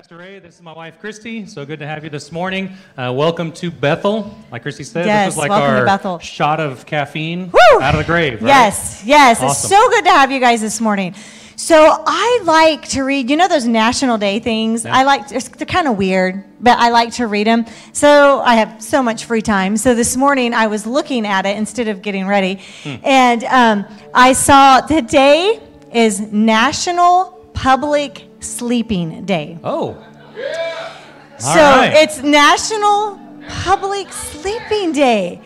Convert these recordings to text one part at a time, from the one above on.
Pastor Ray. This is my wife, Christy. So good to have you this morning. Uh, welcome to Bethel. Like Christy said, Yes, this is like our Bethel. shot of caffeine Woo! out of the grave, right? Yes, yes. Awesome. It's so good to have you guys this morning. So I like to read, you know, those National Day things. Yeah. I like, they're kind of weird, but I like to read them. So I have so much free time. So this morning I was looking at it instead of getting ready, Hmm. and um, I saw today is National Public Sleeping Day. Oh. So All right. it's National Public Sleeping Day.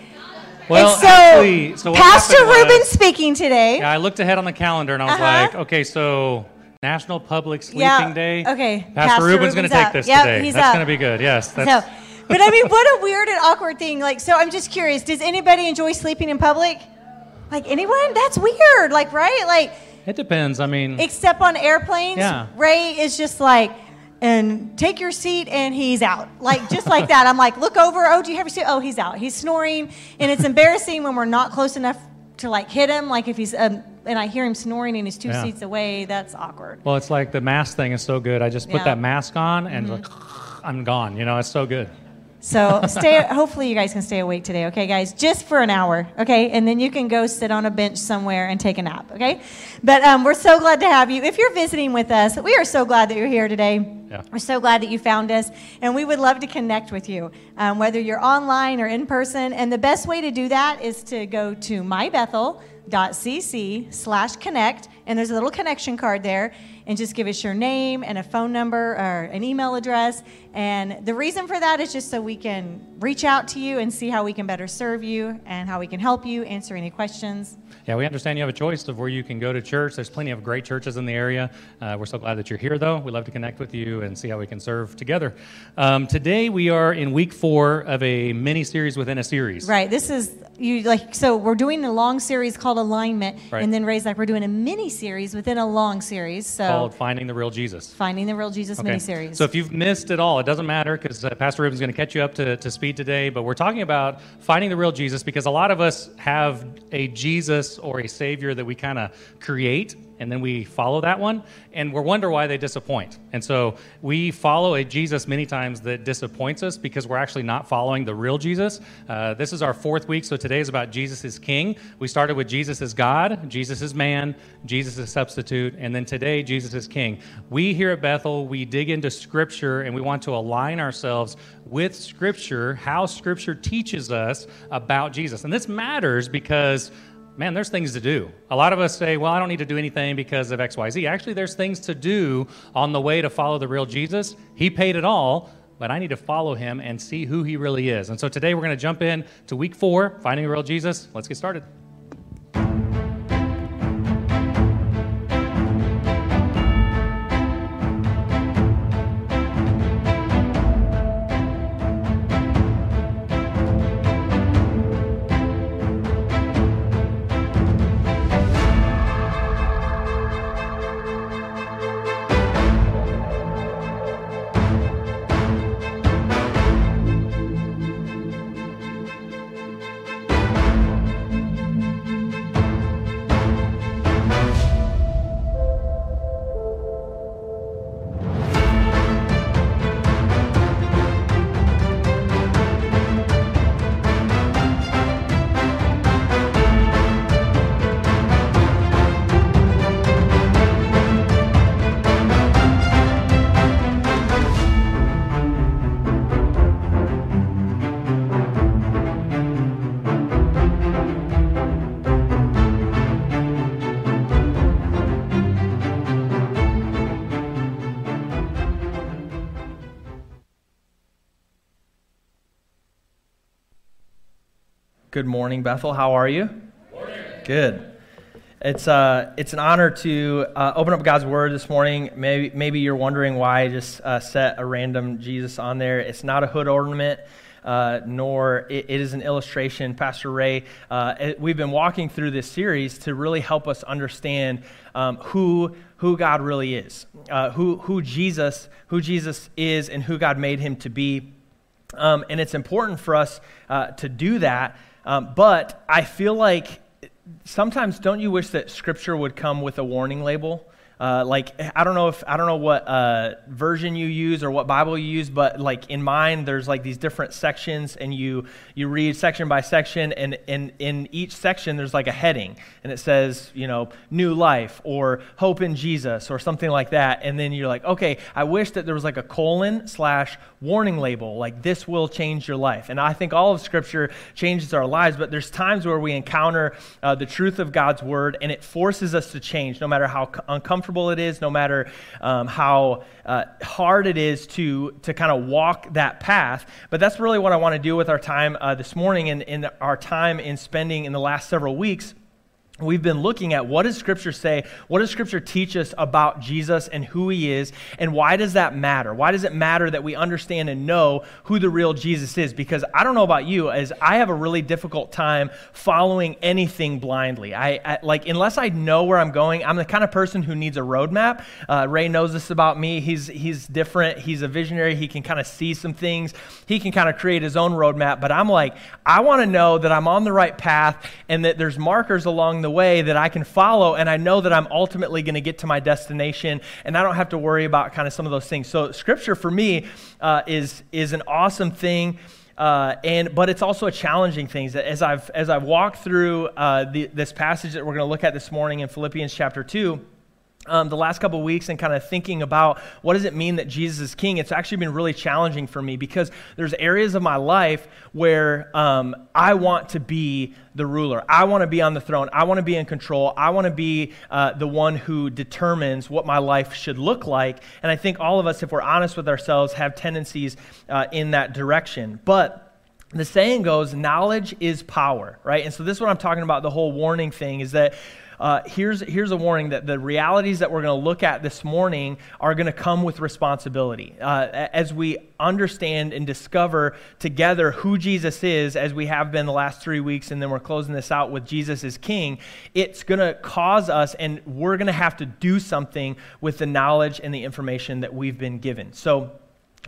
Well, and so, actually, so Pastor was- Ruben speaking today. Yeah, I looked ahead on the calendar and I was Uh-huh. like, okay, so National Public Sleeping Yeah, Day. okay, Pastor, Pastor Ruben's going to take this Yep, today. he's That's going to be good. Yes. That's, So, but I mean, what a weird and awkward thing. Like, so I'm just curious. Does anybody enjoy sleeping in public? Like anyone? That's weird. Like, right? Like, it depends. I mean, except on airplanes, Yeah. Ray is just like, and take your seat, and he's out. Like just like that. I'm like, look over. Oh, do you have your seat? Oh, he's out. He's snoring, and it's embarrassing when we're not close enough to like hit him. Like if he's um, and I hear him snoring and he's two Yeah. seats away. That's awkward. well, it's like the mask thing is so good. I just put Yeah. That mask on and like, I'm gone. You know, it's so good. So stay. hopefully, you guys can stay awake today, okay, guys? Just for an hour, okay, and then you can go sit on a bench somewhere and take a nap, okay? But um, we're so glad to have you. If you're visiting with us, we are so glad that you're here today. Yeah. We're so glad that you found us, and we would love to connect with you, um, whether you're online or in person. And the best way to do that is to go to mybethel.cc slash connect, and there's a little connection card there, and just give us your name and a phone number or an email address. And the reason for that is just so we can reach out to you and see how we can better serve you and how we can help you answer any questions. Yeah, we understand you have a choice of where you can go to church. There's plenty of great churches in the area. Uh, we're so glad that you're here, though. We love to connect with you and see how we can serve together. Um, today, we are in week four of a mini series within a series. Right. This is you like so we're doing a long series called alignment, Right. and then Ray's like we're doing a mini series within a long series. So Called Finding the Real Jesus. finding the real Jesus mini series. So if you've missed it all, it doesn't matter because uh, Pastor Ruben's going to catch you up to, to speed today. But we're talking about finding the real Jesus because a lot of us have a Jesus or a Savior that we kind of create and then we follow that one and we wonder why they disappoint. And so we follow a Jesus many times that disappoints us because we're actually not following the real Jesus. Uh, this is our fourth week, so today is about Jesus is King. We started with Jesus is God, Jesus is man, Jesus is substitute, and then today Jesus is King. We here at Bethel, we dig into Scripture and we want to align ourselves with Scripture, how Scripture teaches us about Jesus. And this matters because man, there's things to do. A lot of us say, well, I don't need to do anything because of XYZ. Actually, there's things to do on the way to follow the real Jesus. He paid it all, but I need to follow him and see who he really is. And so today we're going to jump in to week four, finding the real Jesus. Let's get started. Good morning, Bethel. How are you? Good. It's, uh, it's an honor to uh, open up God's Word this morning. Maybe, maybe you're wondering why I just uh, set a random Jesus on there. It's not a hood ornament, uh, nor it, it is an illustration. Pastor Ray, uh, it- we've been walking through this series to really help us understand um, who, who God really is, uh, who, who, Jesus, who Jesus is, and who God made him to be. Um, and it's important for us uh, to do that. Um, but I feel like sometimes don't you wish that Scripture would come with a warning label? Uh, like I don't know if I don't know what uh, version you use or what Bible you use, but like in mine, there's like these different sections, and you you read section by section, and in in each section there's like a heading, and it says you know new life or hope in Jesus or something like that, and then you're like, okay, I wish that there was like a colon slash warning label, like this will change your life, and I think all of Scripture changes our lives, but there's times where we encounter uh, the truth of God's word, and it forces us to change, no matter how uncomfortable uncomfortable it is, no matter um, how uh, hard it is to, to kind of walk that path. But that's really what I want to do with our time uh, this morning and in our time in spending in the last several weeks We've been looking at what does Scripture say? What does Scripture teach us about Jesus and who he is? And why does that matter? Why does it matter that we understand and know who the real Jesus is? Because I don't know about you, as I have a really difficult time following anything blindly. I, I like unless I know where I'm going. I'm the kind of person who needs a roadmap. Uh, Ray knows this about me. He's he's different. He's a visionary. He can kind of see some things. He can kind of create his own roadmap. But I'm like, I want to know that I'm on the right path and that there's markers along the way that I can follow, and I know that I'm ultimately going to get to my destination, and I don't have to worry about kind of some of those things. So, Scripture for me uh, is is an awesome thing. Uh, and but it's also a challenging thing. As I've as I've walked through uh, the, this passage that we're going to look at this morning in Philippians chapter two, um, the last couple weeks and kind of thinking about what does it mean that Jesus is king, it's actually been really challenging for me because there's areas of my life where um, I want to be the ruler. I want to be on the throne. I want to be in control. I want to be uh, the one who determines what my life should look like. And I think all of us, if we're honest with ourselves, have tendencies uh, in that direction. But the saying goes, knowledge is power, right? And so this is what I'm talking about, the whole warning thing, is that uh, here's, here's a warning that the realities that we're going to look at this morning are going to come with responsibility. Uh, as we understand and discover together who Jesus is, as we have been the last three weeks, and then we're closing this out with Jesus as King, it's going to cause us, and we're going to have to do something with the knowledge and the information that we've been given. So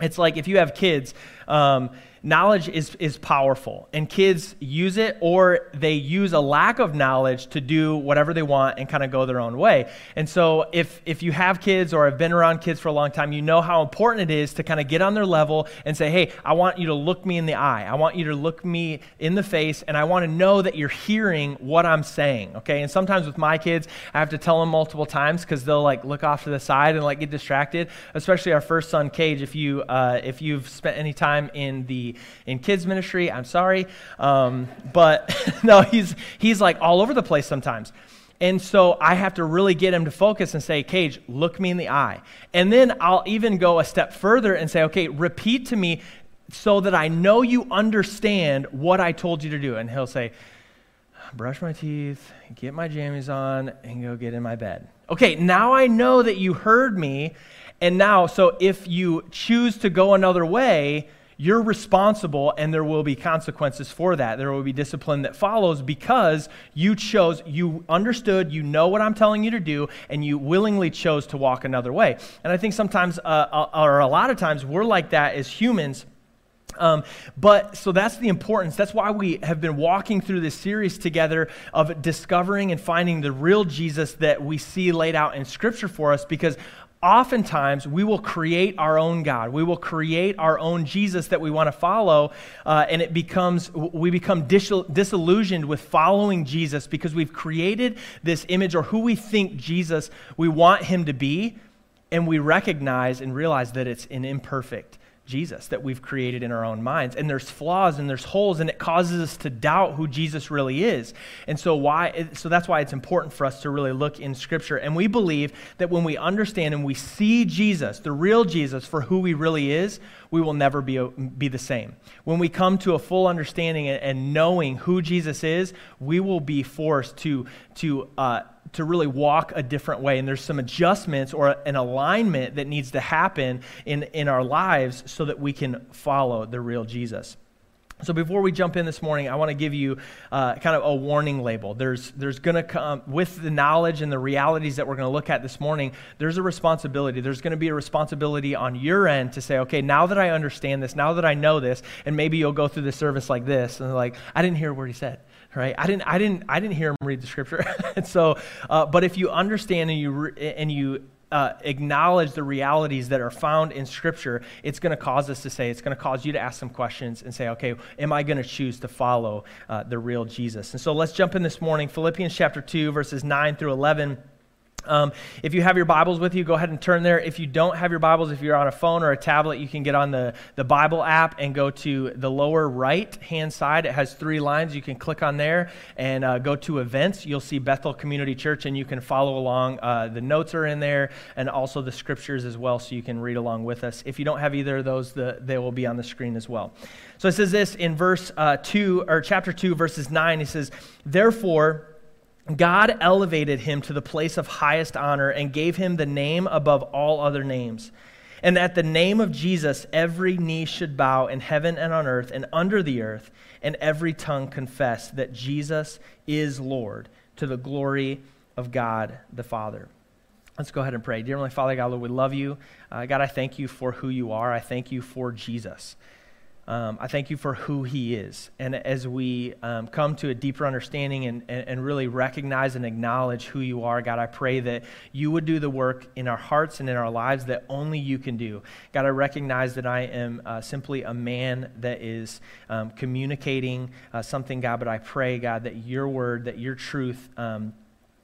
it's like if you have kids, um, knowledge is, is powerful, and kids use it or they use a lack of knowledge to do whatever they want and kind of go their own way. And so, if, if you have kids or have been around kids for a long time, you know how important it is to kind of get on their level and say, Hey, I want you to look me in the eye. I want you to look me in the face, and I want to know that you're hearing what I'm saying. Okay. And sometimes with my kids, I have to tell them multiple times because they'll like look off to the side and like get distracted. Especially our first son, Cage. If you uh, if you've spent any time in the in kids ministry. I'm sorry, um, but no, he's he's like all over the place sometimes. And so I have to really get him to focus and say, Cage, look me in the eye. And then I'll even go a step further and say, okay, repeat to me so that I know you understand what I told you to do. And he'll say, brush my teeth, get my jammies on, and go get in my bed. Okay, now I know that you heard me. And now, so if you choose to go another way, you're responsible and there will be consequences for that. There will be discipline that follows because you chose, you understood, you know what I'm telling you to do, and you willingly chose to walk another way. And I think sometimes, uh, uh or a lot of times, we're like that as humans. Um, but so that's the importance. That's why we have been walking through this series together of discovering and finding the real Jesus that we see laid out in Scripture for us because oftentimes we will create our own God. We will create our own Jesus that we want to follow, uh, and it becomes we become disillusioned with following Jesus because we've created this image or who we think Jesus we want him to be, and we recognize and realize that it's an imperfect Jesus that we've created in our own minds. And there's flaws and there's holes, and it causes us to doubt who Jesus really is. And so why so that's why it's important for us to really look in Scripture. And we believe that when we understand and we see Jesus, the real Jesus, for who he really is, we will never be, be the same. When we come to a full understanding and knowing who Jesus is, we will be forced to, to uh, to really walk a different way. And there's some adjustments or an alignment that needs to happen in, in our lives so that we can follow the real Jesus. So before we jump in this morning, I want to give you uh, kind of a warning label. There's, there's going to come, with the knowledge and the realities that we're going to look at this morning, there's a responsibility. There's going to be a responsibility on your end to say, okay, now that I understand this, now that I know this, and maybe you'll go through the service like this, and like, I didn't hear what he said. Right? I didn't, I didn't, I didn't hear him read the scripture. so, uh, but if you understand and you re- and you uh, acknowledge the realities that are found in Scripture, it's going to cause us to say, it's going to cause you to ask some questions and say, okay, am I going to choose to follow uh, the real Jesus? And so let's jump in this morning, Philippians chapter 2, verses 9 through 11. Um, if you have your Bibles with you, go ahead and turn there. If you don't have your Bibles, if you're on a phone or a tablet, you can get on the, the Bible app and go to the lower right hand side. It has three lines. You can click on there and uh, go to events. You'll see Bethel Community Church, and you can follow along. Uh, the notes are in there and also the scriptures as well, so you can read along with us. If you don't have either of those, the, they will be on the screen as well. So it says this in verse uh, 2, or chapter 2, verses 9. He says, Therefore, God elevated him to the place of highest honor and gave him the name above all other names. And at the name of Jesus, every knee should bow in heaven and on earth and under the earth, and every tongue confess that Jesus is Lord to the glory of God the Father. Let's go ahead and pray. Dear Heavenly Father, God, Lord, we love you. Uh, God, I thank you for who you are. I thank you for Jesus. Um, I thank you for who he is. And as we um, come to a deeper understanding and, and, and, really recognize and acknowledge who you are, God, I pray that you would do the work in our hearts and in our lives that only you can do. God, I recognize that I am uh, simply a man that is um, communicating uh, something, God, but I pray, God, that your word, that your truth, um,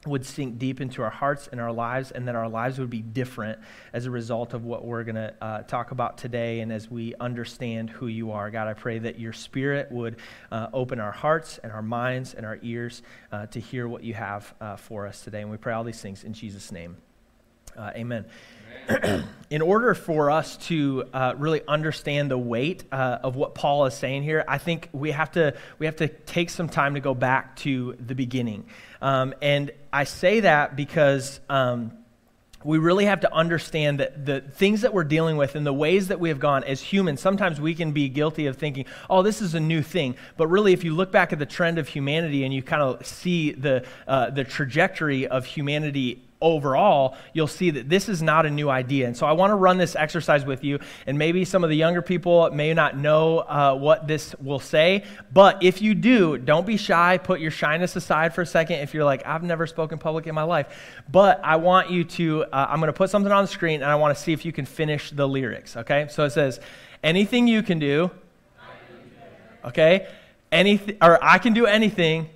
would sink deep into our hearts and our lives, and that our lives would be different as a result of what we're going to uh, talk about today. And as we understand who you are, God, I pray that your spirit would uh, open our hearts and our minds and our ears uh, to hear what you have uh, for us today. And we pray all these things in Jesus' name. Uh, amen. In order for us to uh, really understand the weight uh, of what Paul is saying here, I think we have to we have to take some time to go back to the beginning. Um, and I say that because. Um, we really have to understand that the things that we're dealing with and the ways that we have gone as humans, sometimes we can be guilty of thinking, oh, this is a new thing. But really, if you look back at the trend of humanity and you kind of see the, uh, the trajectory of humanity overall, you'll see that this is not a new idea. And so I want to run this exercise with you. And maybe some of the younger people may not know uh, what this will say. But if you do, don't be shy. Put your shyness aside for a second if you're like, I've never spoken public in my life. But I want you to, uh, I'm going to put something on the screen and I want to see if you can finish the lyrics. Okay? So it says, anything you can do. Okay? Anything, or I can do anything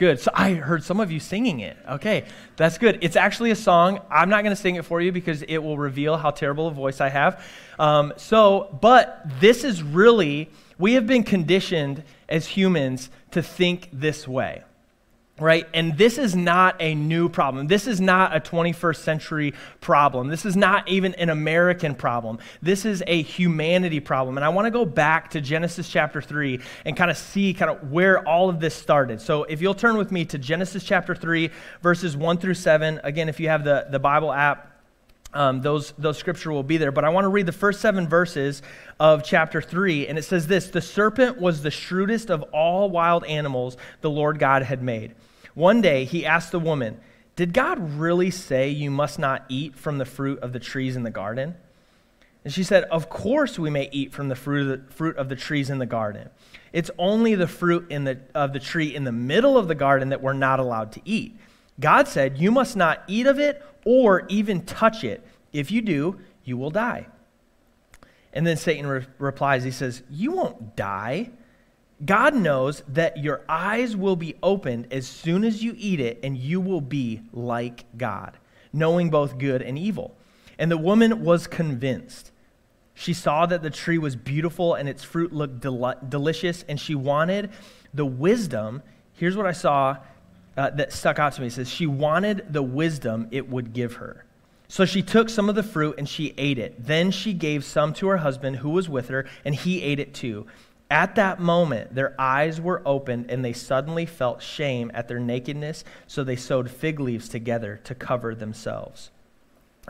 Good. So I heard some of you singing it. Okay, that's good. It's actually a song. I'm not going to sing it for you because it will reveal how terrible a voice I have. Um, so, but this is really, we have been conditioned as humans to think this way right? And this is not a new problem. This is not a 21st century problem. This is not even an American problem. This is a humanity problem. And I want to go back to Genesis chapter 3 and kind of see kind of where all of this started. So if you'll turn with me to Genesis chapter 3, verses 1 through 7. Again, if you have the, the Bible app, um, those, those scripture will be there. But I want to read the first seven verses of chapter 3. And it says this The serpent was the shrewdest of all wild animals the Lord God had made. One day he asked the woman, Did God really say you must not eat from the fruit of the trees in the garden? And she said, Of course we may eat from the fruit of the, trees in the garden. It's only the fruit in the, of the tree in the middle of the garden that we're not allowed to eat. God said, You must not eat of it or even touch it. If you do, you will die. And then Satan re- replies, He says, You won't die. God knows that your eyes will be opened as soon as you eat it, and you will be like God, knowing both good and evil. And the woman was convinced. She saw that the tree was beautiful and its fruit looked del- delicious, and she wanted the wisdom. Here's what I saw uh, that stuck out to me. It says, She wanted the wisdom it would give her. So she took some of the fruit and she ate it. Then she gave some to her husband who was with her, and he ate it too. At that moment, their eyes were opened and they suddenly felt shame at their nakedness, so they sewed fig leaves together to cover themselves.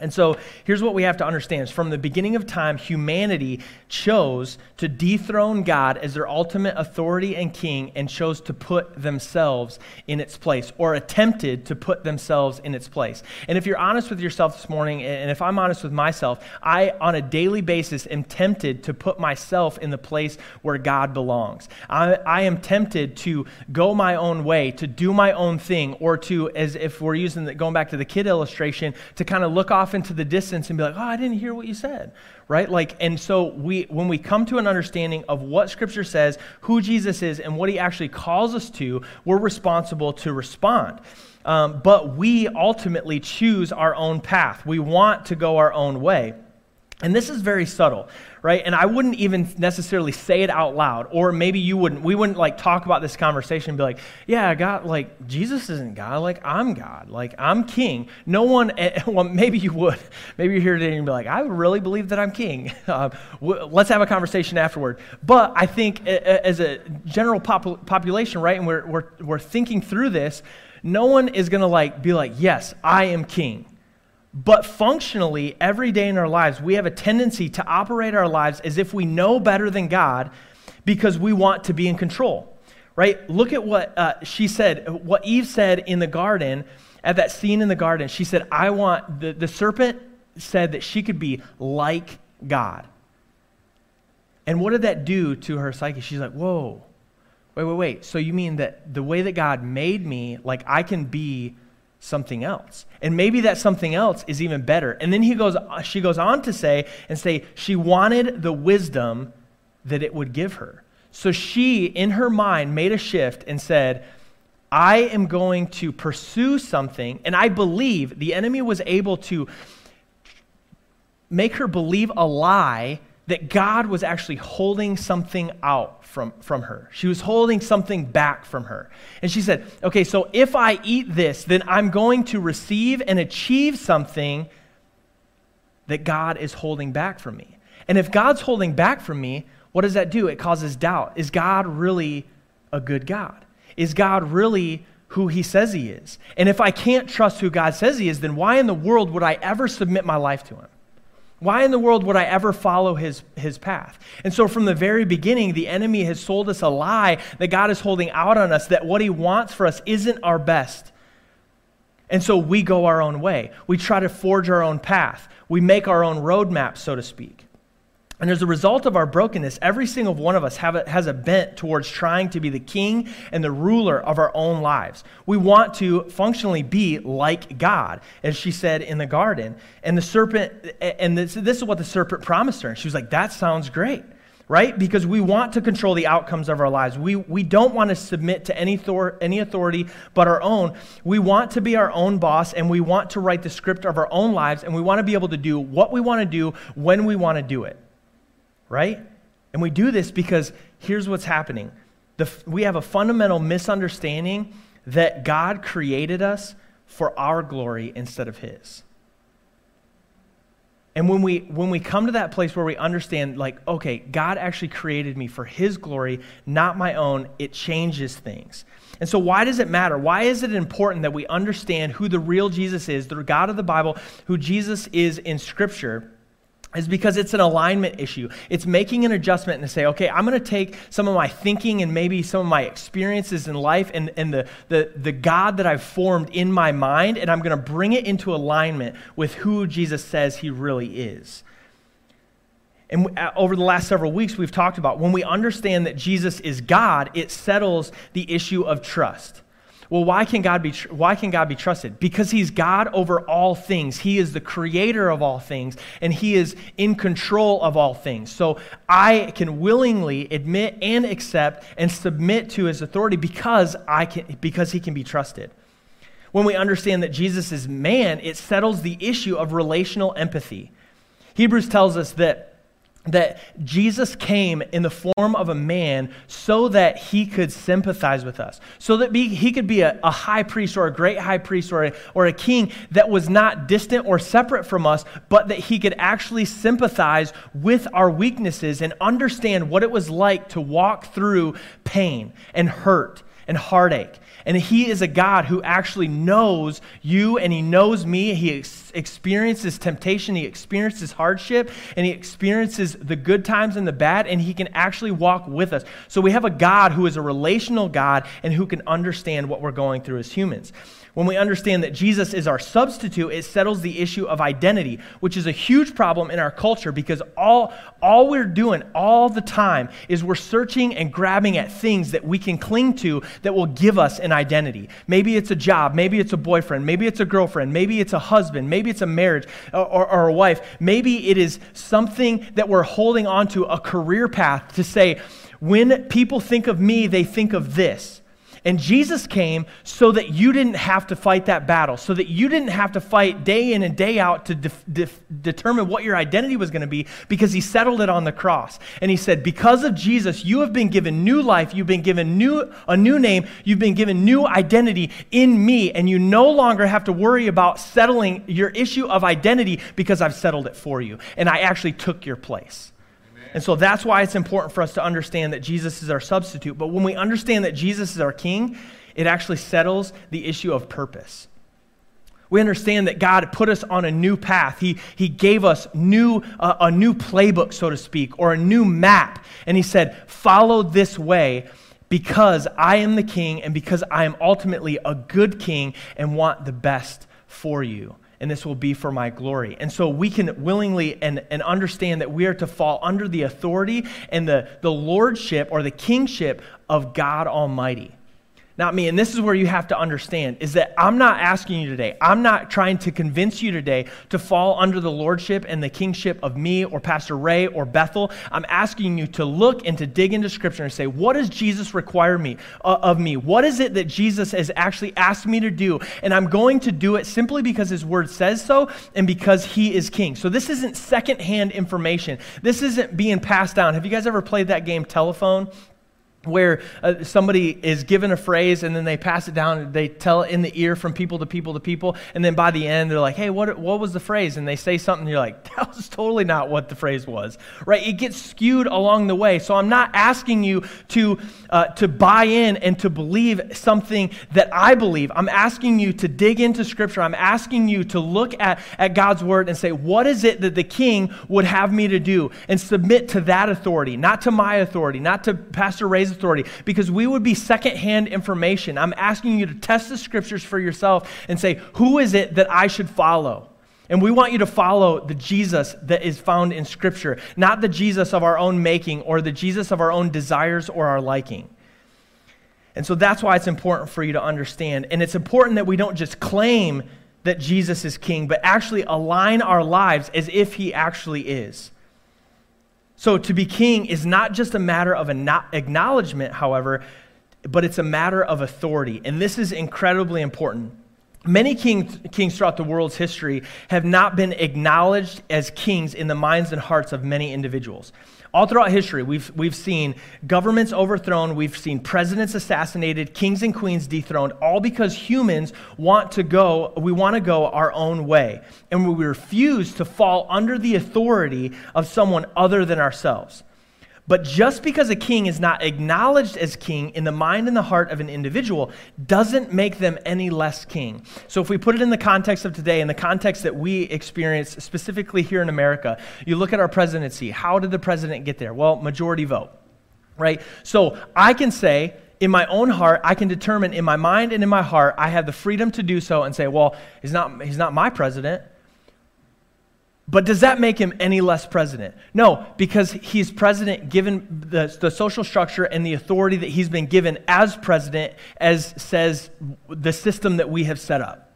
And so here's what we have to understand is from the beginning of time, humanity chose to dethrone God as their ultimate authority and king and chose to put themselves in its place or attempted to put themselves in its place. And if you're honest with yourself this morning, and if I'm honest with myself, I, on a daily basis, am tempted to put myself in the place where God belongs. I, I am tempted to go my own way, to do my own thing, or to, as if we're using the, going back to the kid illustration, to kind of look off into the distance and be like, oh, I didn't hear what you said, right? Like, and so we, when we come to an understanding of what Scripture says, who Jesus is, and what He actually calls us to, we're responsible to respond. Um, but we ultimately choose our own path. We want to go our own way. And this is very subtle, right? And I wouldn't even necessarily say it out loud, or maybe you wouldn't. We wouldn't like talk about this conversation and be like, yeah, God, like, Jesus isn't God. Like, I'm God. Like, I'm king. No one, eh, well, maybe you would. Maybe you're here today and you'd be like, I really believe that I'm king. Uh, let's have a conversation afterward. But I think as a general pop- population, right, and we're, we're, we're thinking through this, no one is going to like be like, yes, I am king but functionally, every day in our lives, we have a tendency to operate our lives as if we know better than God because we want to be in control, right? Look at what uh, she said, what Eve said in the garden, at that scene in the garden. She said, I want, the, the serpent said that she could be like God. And what did that do to her psyche? She's like, whoa, wait, wait, wait. So you mean that the way that God made me, like I can be something else. And maybe that something else is even better. And then he goes, she goes on to say, and say, she wanted the wisdom that it would give her. So she, in her mind, made a shift and said, I am going to pursue something. And I believe the enemy was able to make her believe a lie that God was actually holding something out from, from her. She was holding something back from her. And she said, Okay, so if I eat this, then I'm going to receive and achieve something that God is holding back from me. And if God's holding back from me, what does that do? It causes doubt. Is God really a good God? Is God really who he says he is? And if I can't trust who God says he is, then why in the world would I ever submit my life to him? Why in the world would I ever follow his, his path? And so, from the very beginning, the enemy has sold us a lie that God is holding out on us, that what he wants for us isn't our best. And so, we go our own way. We try to forge our own path. We make our own roadmap, so to speak. And as a result of our brokenness, every single one of us a, has a bent towards trying to be the king and the ruler of our own lives. We want to functionally be like God, as she said in the garden. And the serpent, and this, this is what the serpent promised her. And she was like, that sounds great, right? Because we want to control the outcomes of our lives. We, we don't want to submit to any, thor- any authority but our own. We want to be our own boss, and we want to write the script of our own lives, and we want to be able to do what we want to do when we want to do it right? And we do this because here's what's happening the, we have a fundamental misunderstanding that God created us for our glory instead of His. And when we, when we come to that place where we understand, like, okay, God actually created me for His glory, not my own, it changes things. And so, why does it matter? Why is it important that we understand who the real Jesus is, the God of the Bible, who Jesus is in Scripture? Is because it's an alignment issue. It's making an adjustment and to say, okay, I'm going to take some of my thinking and maybe some of my experiences in life and, and the, the, the God that I've formed in my mind, and I'm going to bring it into alignment with who Jesus says he really is. And uh, over the last several weeks, we've talked about when we understand that Jesus is God, it settles the issue of trust. Well, why can God be, why can God be trusted? Because he's God over all things. He is the creator of all things, and he is in control of all things. So I can willingly admit and accept and submit to his authority because, I can, because he can be trusted. When we understand that Jesus is man, it settles the issue of relational empathy. Hebrews tells us that that Jesus came in the form of a man so that he could sympathize with us, so that be, he could be a, a, high priest or a great high priest or a, or a king that was not distant or separate from us, but that he could actually sympathize with our weaknesses and understand what it was like to walk through pain and hurt and heartache. And He is a God who actually knows you and He knows me. He experiences temptation, He experiences hardship, and He experiences the good times and the bad, and He can actually walk with us. So we have a God who is a relational God and who can understand what we're going through as humans. When we understand that Jesus is our substitute, it settles the issue of identity, which is a huge problem in our culture because all, all we're doing all the time is we're searching and grabbing at things that we can cling to that will give us an identity. Maybe it's a job, maybe it's a boyfriend, maybe it's a girlfriend, maybe it's a husband, maybe it's a marriage or, or, or a wife. Maybe it is something that we're holding on to, a career path to say, when people think of me, they think of this. And Jesus came so that you didn't have to fight that battle, so that you didn't have to fight day in and day out to def- def- determine what your identity was going to be because he settled it on the cross. And he said, Because of Jesus, you have been given new life, you've been given new, a new name, you've been given new identity in me, and you no longer have to worry about settling your issue of identity because I've settled it for you. And I actually took your place. And so that's why it's important for us to understand that Jesus is our substitute. But when we understand that Jesus is our king, it actually settles the issue of purpose. We understand that God put us on a new path. He, he gave us new, uh, a new playbook, so to speak, or a new map. And He said, Follow this way because I am the king and because I am ultimately a good king and want the best for you and this will be for my glory. And so we can willingly and, and understand that we are to fall under the authority and the, the lordship or the kingship of God Almighty not me. And this is where you have to understand is that I'm not asking you today, I'm not trying to convince you today to fall under the lordship and the kingship of me or Pastor Ray or Bethel. I'm asking you to look and to dig into Scripture and say, what does Jesus require me uh, of me? What is it that Jesus has actually asked me to do? And I'm going to do it simply because His Word says so and because He is King. So this isn't secondhand information. This isn't being passed down. Have you guys ever played that game Telephone? Where uh, somebody is given a phrase and then they pass it down they tell it in the ear from people to people to people and then by the end they're like hey what, what was the phrase? And they say something you're like that was totally not what the phrase was. Right? It gets skewed along the way. So i'm not asking you to uh, to buy in and to believe something that i believe. I'm asking you to dig into scripture. I'm asking you to look at, at god's word and say what is it that the king would have me to do? And submit to that authority not to my authority not to pastor ray's authority because we would be secondhand information. I'm asking you to test the scriptures for yourself and say, who is it that I should follow? And we want you to follow the Jesus that is found in Scripture, not the Jesus of our own making or the Jesus of our own desires or our liking. And so that's why it's important for you to understand. And it's important that we don't just claim that Jesus is king, but actually align our lives as if he actually is. So to be king is not just a matter of acknowledgement, however, but it's a matter of authority. And this is incredibly important. Many kings, kings throughout the world's history have not been acknowledged as kings in the minds and hearts of many individuals. All throughout history, we've, we've seen governments overthrown, we've seen presidents assassinated, kings and queens dethroned, all because humans want to go, we want to go our own way. And we refuse to fall under the authority of someone other than ourselves. But just because a king is not acknowledged as king in the mind and the heart of an individual doesn't make them any less king. So, if we put it in the context of today, in the context that we experience specifically here in America, you look at our presidency. How did the president get there? Well, majority vote, right? So, I can say, in my own heart, I can determine in my mind and in my heart, I have the freedom to do so and say, well, he's not, he's not my president. But does that make him any less president? No, because he's president given the, the social structure and the authority that he's been given as president, as says the system that we have set up.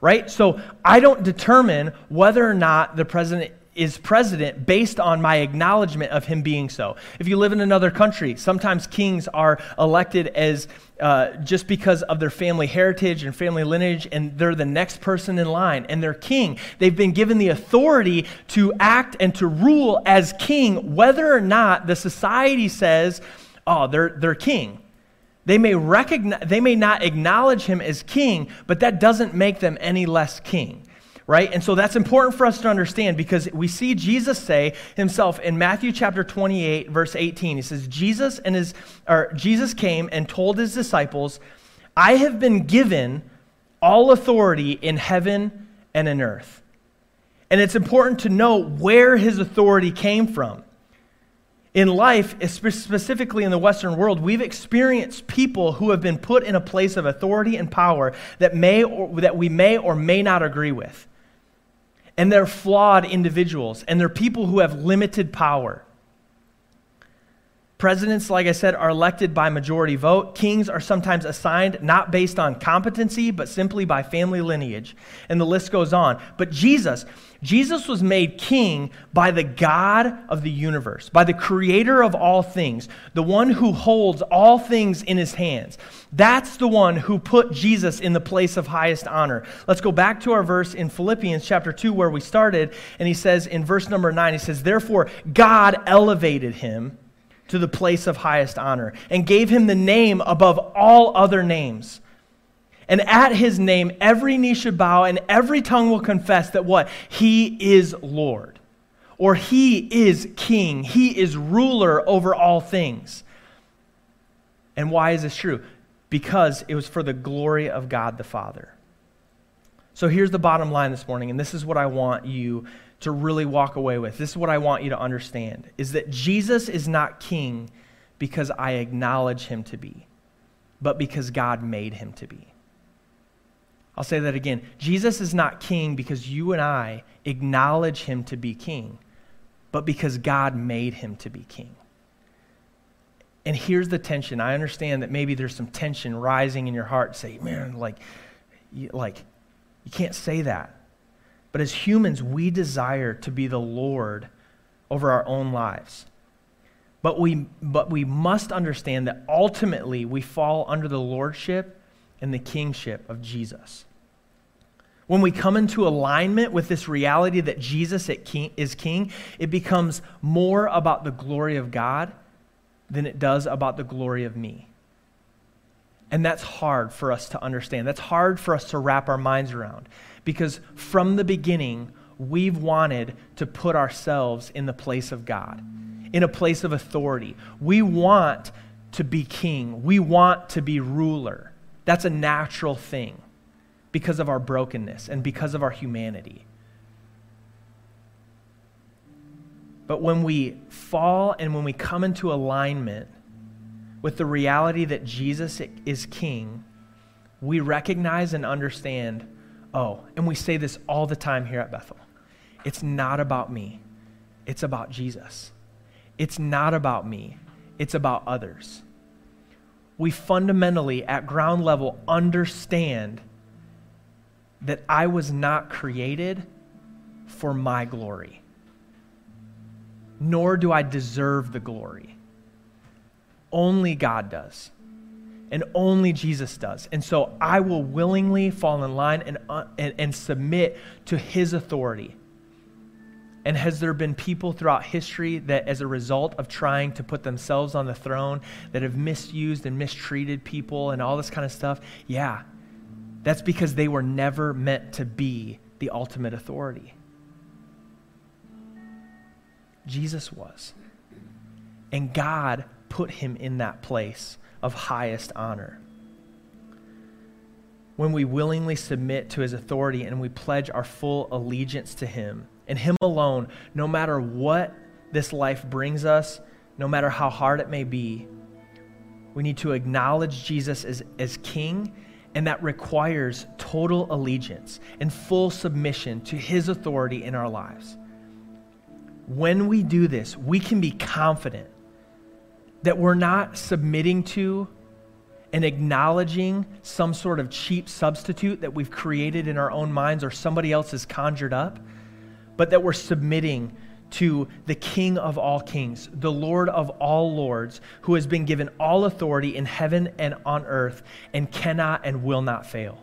Right? So I don't determine whether or not the president is president based on my acknowledgement of him being so. If you live in another country, sometimes kings are elected as uh, just because of their family heritage and family lineage, and they're the next person in line, and they're king. They've been given the authority to act and to rule as king, whether or not the society says, oh, they're, they're king. They may, recognize, they may not acknowledge him as king, but that doesn't make them any less king right? And so that's important for us to understand because we see Jesus say himself in Matthew chapter 28 verse 18. He says Jesus and his or Jesus came and told his disciples, "I have been given all authority in heaven and in earth." And it's important to know where his authority came from. In life, specifically in the Western world, we've experienced people who have been put in a place of authority and power that, may or, that we may or may not agree with. And they're flawed individuals, and they're people who have limited power. Presidents, like I said, are elected by majority vote. Kings are sometimes assigned not based on competency, but simply by family lineage. And the list goes on. But Jesus, Jesus was made king by the God of the universe, by the creator of all things, the one who holds all things in his hands. That's the one who put Jesus in the place of highest honor. Let's go back to our verse in Philippians chapter 2 where we started. And he says in verse number 9, he says, Therefore, God elevated him to the place of highest honor and gave him the name above all other names. And at his name, every knee should bow and every tongue will confess that what? He is Lord. Or he is king. He is ruler over all things. And why is this true? Because it was for the glory of God the Father. So here's the bottom line this morning, and this is what I want you to really walk away with. This is what I want you to understand is that Jesus is not king because I acknowledge him to be, but because God made him to be. I'll say that again. Jesus is not king because you and I acknowledge him to be king, but because God made him to be king. And here's the tension. I understand that maybe there's some tension rising in your heart. Say, man, like, you, like, you can't say that. But as humans, we desire to be the Lord over our own lives. But we, but we must understand that ultimately we fall under the lordship and the kingship of Jesus. When we come into alignment with this reality that Jesus is king, it becomes more about the glory of God than it does about the glory of me. And that's hard for us to understand. That's hard for us to wrap our minds around because from the beginning, we've wanted to put ourselves in the place of God, in a place of authority. We want to be king, we want to be ruler. That's a natural thing because of our brokenness and because of our humanity. But when we fall and when we come into alignment with the reality that Jesus is king, we recognize and understand oh, and we say this all the time here at Bethel it's not about me, it's about Jesus. It's not about me, it's about others. We fundamentally, at ground level, understand that I was not created for my glory, nor do I deserve the glory. Only God does and only Jesus does. And so I will willingly fall in line and, uh, and, and, submit to his authority. And has there been people throughout history that, as a result of trying to put themselves on the throne, that have misused and mistreated people and all this kind of stuff? Yeah. That's because they were never meant to be the ultimate authority. Jesus was. And God put him in that place of highest honor. When we willingly submit to his authority and we pledge our full allegiance to him and him alone, no matter what this life brings us, no matter how hard it may be, we need to acknowledge Jesus as, as king, and that requires total allegiance and full submission to his authority in our lives. When we do this, we can be confident that we're not submitting to and acknowledging some sort of cheap substitute that we've created in our own minds or somebody else has conjured up, but that we're submitting to the King of all kings, the Lord of all lords, who has been given all authority in heaven and on earth and cannot and will not fail.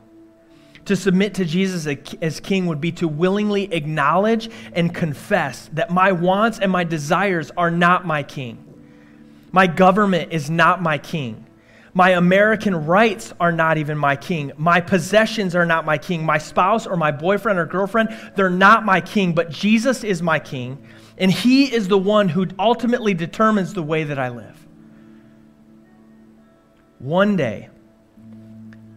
To submit to Jesus as king would be to willingly acknowledge and confess that my wants and my desires are not my king my government is not my king. My American rights are not even my king. My possessions are not my king. My spouse or my boyfriend or girlfriend, they're not my king, but Jesus is my king, and he is the one who ultimately determines the way that I live. One day,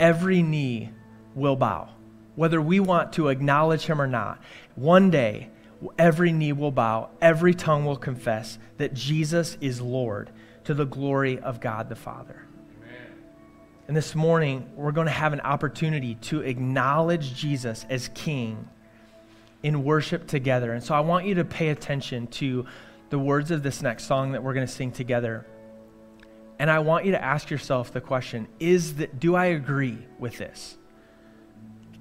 every knee will bow, whether we want to acknowledge him or not. One day, every knee will bow, every tongue will confess that Jesus is Lord to the glory of God the Father. And this morning, we're going to have an opportunity to acknowledge Jesus as King in worship together. And so I want you to pay attention to the words of this next song that we're going to sing together. And I want you to ask yourself the question is that do I agree with this?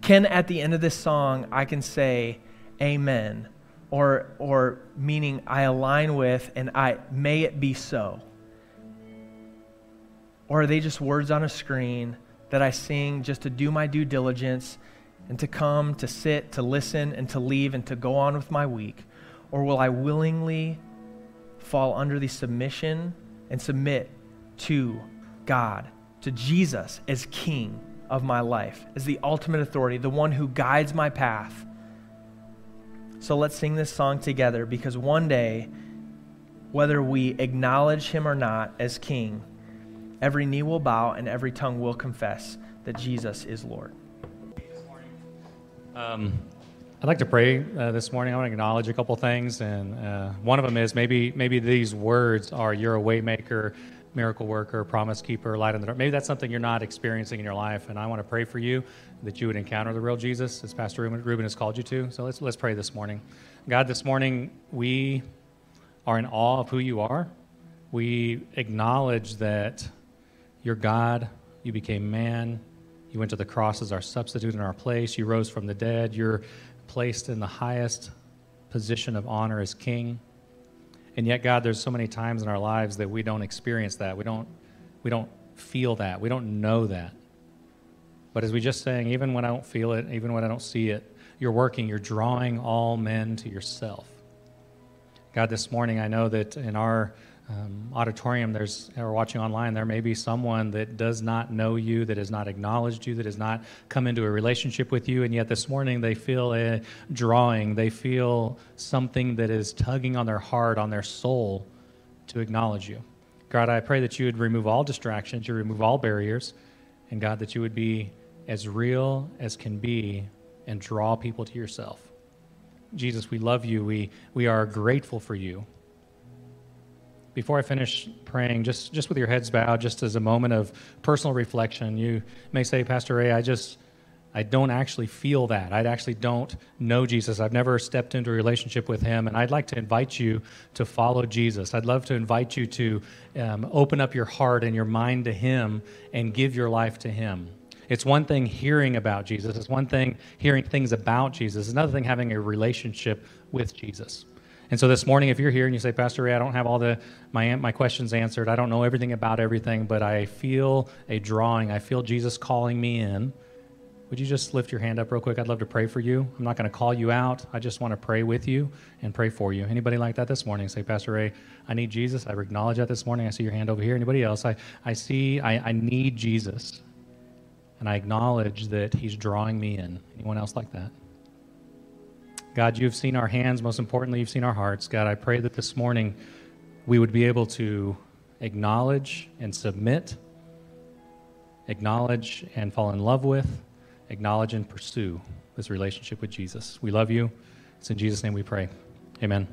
Can at the end of this song I can say amen or or meaning I align with and I may it be so? Or are they just words on a screen that I sing just to do my due diligence and to come, to sit, to listen, and to leave and to go on with my week? Or will I willingly fall under the submission and submit to God, to Jesus as King of my life, as the ultimate authority, the one who guides my path? So let's sing this song together because one day, whether we acknowledge him or not as King, Every knee will bow and every tongue will confess that Jesus is Lord. Um, I'd like to pray uh, this morning. I want to acknowledge a couple things, and uh, one of them is maybe maybe these words are "You're a waymaker, miracle worker, promise keeper, light in the dark." Maybe that's something you're not experiencing in your life, and I want to pray for you that you would encounter the real Jesus, as Pastor Ruben, Ruben has called you to. So let's let's pray this morning. God, this morning we are in awe of who you are. We acknowledge that you're God. You became man. You went to the cross as our substitute in our place. You rose from the dead. You're placed in the highest position of honor as king. And yet, God, there's so many times in our lives that we don't experience that. We don't, we don't feel that. We don't know that. But as we just sang, even when I don't feel it, even when I don't see it, you're working, you're drawing all men to yourself. God, this morning I know that in our um, auditorium, there's or watching online, there may be someone that does not know you, that has not acknowledged you, that has not come into a relationship with you, and yet this morning they feel a drawing, they feel something that is tugging on their heart, on their soul, to acknowledge you. God, I pray that you would remove all distractions, you remove all barriers, and God, that you would be as real as can be and draw people to yourself. Jesus, we love you. We, we are grateful for you before I finish praying, just, just with your heads bowed, just as a moment of personal reflection, you may say, Pastor Ray, I just, I don't actually feel that. I actually don't know Jesus. I've never stepped into a relationship with him, and I'd like to invite you to follow Jesus. I'd love to invite you to um, open up your heart and your mind to him and give your life to him. It's one thing hearing about Jesus, it's one thing hearing things about Jesus, it's another thing having a relationship with Jesus. And so this morning, if you're here and you say, Pastor Ray, I don't have all the my my questions answered, I don't know everything about everything, but I feel a drawing, I feel Jesus calling me in. Would you just lift your hand up real quick? I'd love to pray for you. I'm not going to call you out. I just want to pray with you and pray for you. Anybody like that this morning? Say, Pastor Ray, I need Jesus. I acknowledge that this morning. I see your hand over here. Anybody else? I, I see, I, I need Jesus. And I acknowledge that he's drawing me in. Anyone else like that? God, you've seen our hands. Most importantly, you've seen our hearts. God, I pray that this morning we would be able to acknowledge and submit, acknowledge and fall in love with, acknowledge and pursue this relationship with Jesus. We love you. It's in Jesus' name we pray. Amen.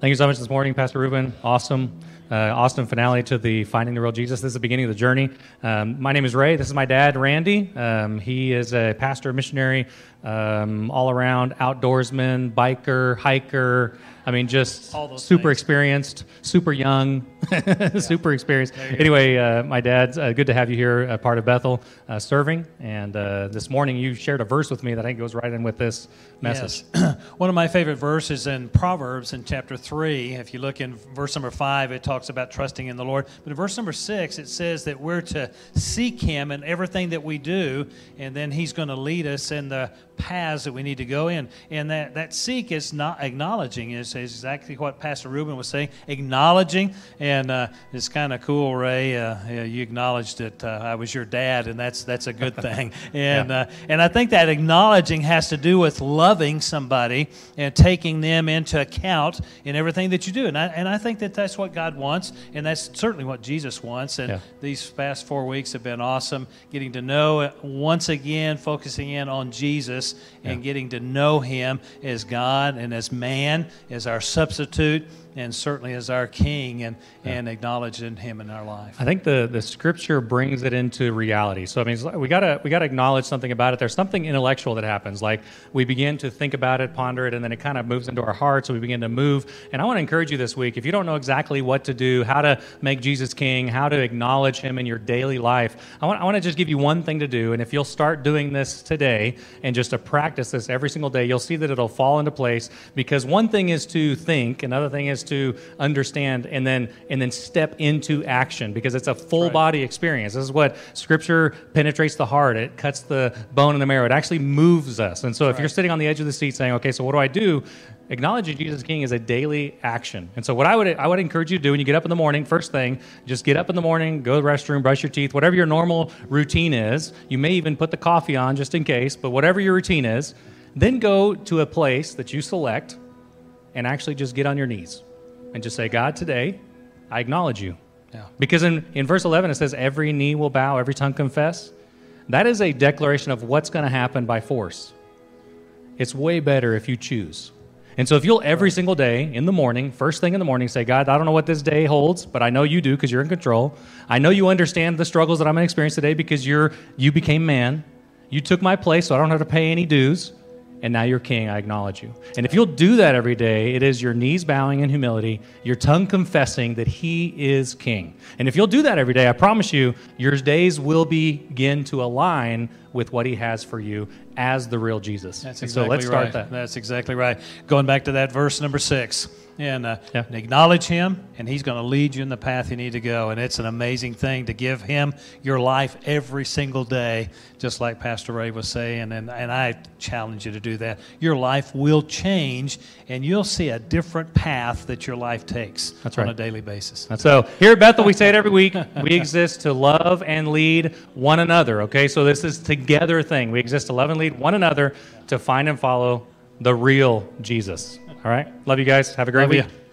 Thank you so much this morning, Pastor Ruben. Awesome. Uh, awesome finale to the Finding the Real Jesus. This is the beginning of the journey. Um, my name is Ray. This is my dad, Randy. Um, he is a pastor, missionary, um, all around outdoorsman, biker, hiker. I mean, just super things. experienced, super young, yeah. super experienced. Anyway, uh, my dad's uh, good to have you here, a part of Bethel, uh, serving. And uh, this morning you shared a verse with me that I think goes right in with this message. Yes. One of my favorite verses in Proverbs in chapter 3, if you look in verse number 5, it talks about trusting in the Lord. But in verse number 6, it says that we're to seek Him in everything that we do, and then He's going to lead us in the paths that we need to go in. And that, that seek is not acknowledging, is is exactly what Pastor Ruben was saying, acknowledging. And uh, it's kind of cool, Ray. Uh, yeah, you acknowledged that uh, I was your dad, and that's that's a good thing. And Yeah. uh, and I think that acknowledging has to do with loving somebody and taking them into account in everything that you do. And I and I think that that's what God wants, and that's certainly what Jesus wants. And Yeah. these past four weeks have been awesome, getting to know uh, once again, focusing in on Jesus and getting to know Him as God and as man, as our substitute, and certainly as our King, and and acknowledging Him in our life. I think the, the scripture brings it into reality. So I mean, like- we gotta we gotta acknowledge something about it. There's something intellectual that happens. Like we begin to think about it, ponder it, and then it kind of moves into our hearts. So we begin to move. And I want to encourage you this week. If you don't know exactly what to do, how to make Jesus King, how to acknowledge Him in your daily life, I want I want to just give you one thing to do. And if you'll start doing this today and just to practice this every single day, you'll see that it'll fall into place. Because one thing is to think, another thing is to understand, and then and then step into action. Because it's a full right. body experience. This is what Scripture penetrates the heart. It cuts the bone and the marrow. It actually moves us. And so if you're sitting on the edge of the seat saying, "Okay, so what do I do?" Acknowledging Jesus King is a daily action. And so what I would I would encourage you to do when you get up in the morning, first thing, just get up in the morning, go to the restroom, brush your teeth, whatever your normal routine is. You may even put the coffee on just in case, but whatever your routine is, then go to a place that you select and actually just get on your knees and just say, God, today I acknowledge you. Yeah. Because in, in verse 11 it says, every knee will bow, every tongue confess. That is a declaration of what's going to happen by force. It's way better if you choose. And so if you'll every single day in the morning, first thing in the morning, say, God, I don't know what this day holds, but I know you do because you're in control. I know you understand the struggles that I'm going to experience today because you're you became man. You took my place, so I don't have to pay any dues. And now you're king. I acknowledge you. And if you'll do that every day, it is your knees bowing in humility, your tongue confessing that he is king. And if you'll do that every day, I promise you, your days will begin to align with what he has for you as the real Jesus. That's And exactly so let's start right. that. That's exactly right. Going back to that verse number six, and, uh, Yeah. and acknowledge Him, and He's going to lead you in the path you need to go. And it's an amazing thing to give Him your life every single day, just like Pastor Ray was saying. And, and I challenge you to do that. Your life will change, and you'll see a different path that your life takes That's right. on a daily basis. And so here at Bethel, we say it every week. We exist to love and lead one another. Okay, so this is together thing. We exist to love and lead one another to find and follow the real Jesus. All right, love you guys. Have a great Love week. you.